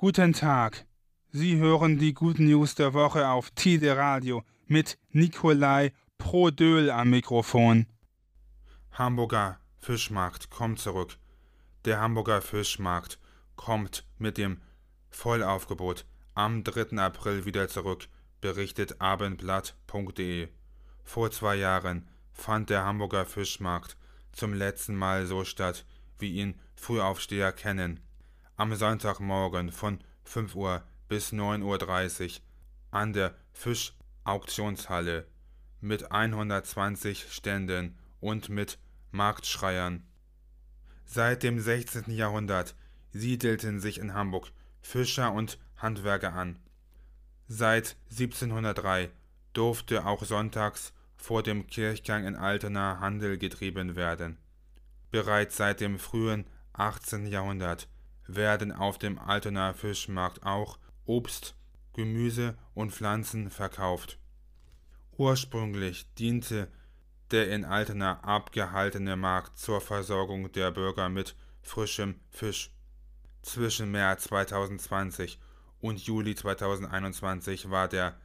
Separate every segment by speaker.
Speaker 1: Guten Tag. Sie hören die Good News der Woche auf Tide Radio mit Nikolai Prodöl am Mikrofon.
Speaker 2: Hamburger Fischmarkt kommt zurück. Der Hamburger Fischmarkt kommt mit dem Vollaufgebot am 3. April wieder zurück, berichtet abendblatt.de. Vor zwei Jahren fand der Hamburger Fischmarkt zum letzten Mal so statt, wie ihn Frühaufsteher kennen. Am Sonntagmorgen von 5 Uhr bis 9.30 Uhr an der Fischauktionshalle mit 120 Ständen und mit Marktschreiern. Seit dem 16. Jahrhundert siedelten sich in Hamburg Fischer und Handwerker an. Seit 1703 durfte auch sonntags vor dem Kirchgang in Altena Handel getrieben werden. Bereits seit dem frühen 18. Jahrhundert werden auf dem Altener Fischmarkt auch Obst, Gemüse und Pflanzen verkauft. Ursprünglich diente der in Altena abgehaltene Markt zur Versorgung der Bürger mit frischem Fisch. Zwischen März 2020 und Juli 2021 war der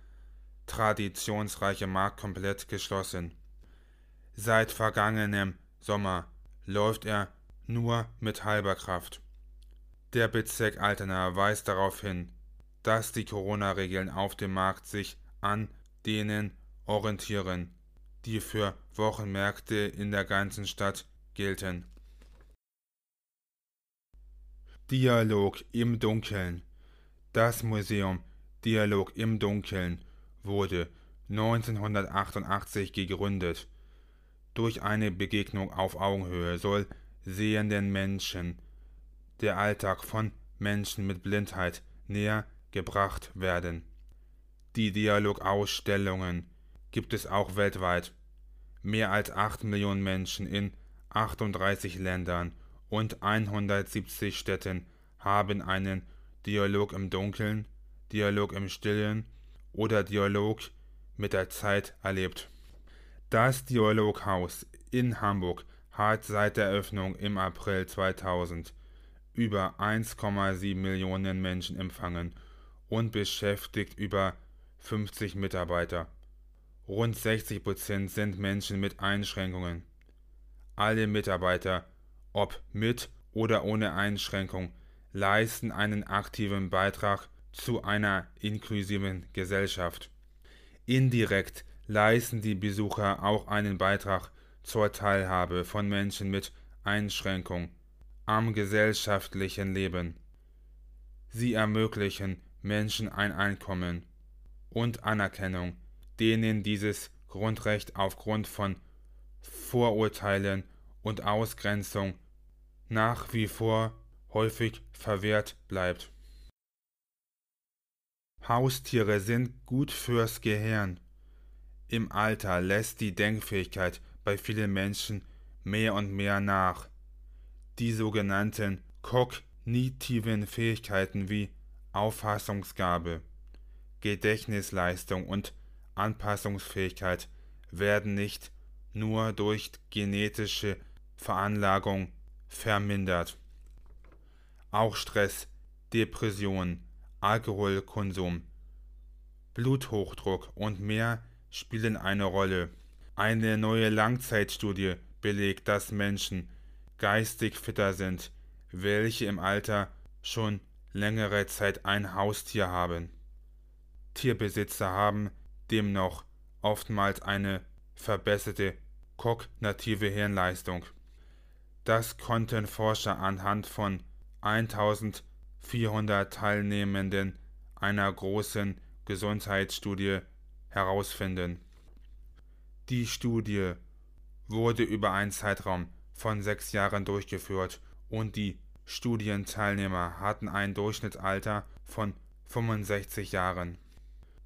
Speaker 2: traditionsreiche Markt komplett geschlossen. Seit vergangenem Sommer läuft er nur mit halber Kraft. Der Bezirk Altena weist darauf hin, dass die Corona-Regeln auf dem Markt sich an denen orientieren, die für Wochenmärkte in der ganzen Stadt gelten. Dialog im Dunkeln Das Museum Dialog im Dunkeln wurde 1988 gegründet. Durch eine Begegnung auf Augenhöhe soll sehenden Menschen der Alltag von Menschen mit Blindheit näher gebracht werden. Die Dialogausstellungen gibt es auch weltweit. Mehr als 8 Millionen Menschen in 38 Ländern und 170 Städten haben einen Dialog im Dunkeln, Dialog im Stillen oder Dialog mit der Zeit erlebt. Das Dialoghaus in Hamburg hat seit der Eröffnung im April 2000 über 1,7 Millionen Menschen empfangen und beschäftigt über 50 Mitarbeiter. Rund 60 Prozent sind Menschen mit Einschränkungen. Alle Mitarbeiter, ob mit oder ohne Einschränkung, leisten einen aktiven Beitrag zu einer inklusiven Gesellschaft. Indirekt leisten die Besucher auch einen Beitrag zur Teilhabe von Menschen mit Einschränkung am gesellschaftlichen Leben. Sie ermöglichen Menschen ein Einkommen und Anerkennung denen dieses Grundrecht aufgrund von Vorurteilen und Ausgrenzung nach wie vor häufig verwehrt bleibt. Haustiere sind gut fürs Gehirn. Im Alter lässt die Denkfähigkeit bei vielen Menschen mehr und mehr nach. Die sogenannten kognitiven Fähigkeiten wie Auffassungsgabe, Gedächtnisleistung und Anpassungsfähigkeit werden nicht nur durch genetische Veranlagung vermindert. Auch Stress, Depression, Alkoholkonsum, Bluthochdruck und mehr spielen eine Rolle. Eine neue Langzeitstudie belegt, dass Menschen geistig fitter sind, welche im Alter schon längere Zeit ein Haustier haben. Tierbesitzer haben demnach oftmals eine verbesserte kognitive Hirnleistung. Das konnten Forscher anhand von 1400 Teilnehmenden einer großen Gesundheitsstudie herausfinden. Die Studie wurde über einen Zeitraum von sechs Jahren durchgeführt und die Studienteilnehmer hatten ein Durchschnittsalter von 65 Jahren.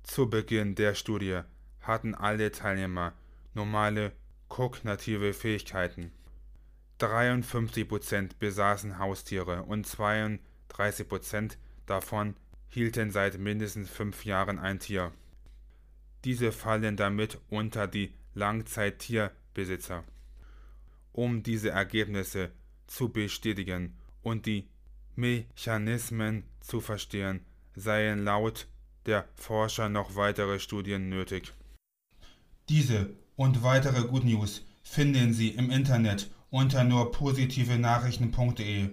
Speaker 2: Zu Beginn der Studie hatten alle Teilnehmer normale kognitive Fähigkeiten. 53% besaßen Haustiere und 32% davon hielten seit mindestens fünf Jahren ein Tier. Diese fallen damit unter die Langzeittierbesitzer. Um diese Ergebnisse zu bestätigen und die Mechanismen zu verstehen, seien laut der Forscher noch weitere Studien nötig.
Speaker 1: Diese und weitere Good News finden Sie im Internet unter nur positive Nachrichten.de.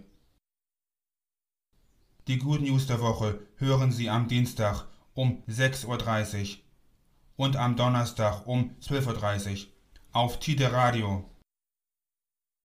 Speaker 1: Die Good News der Woche hören Sie am Dienstag um 6.30 Uhr und am Donnerstag um 12.30 Uhr auf Tide Radio.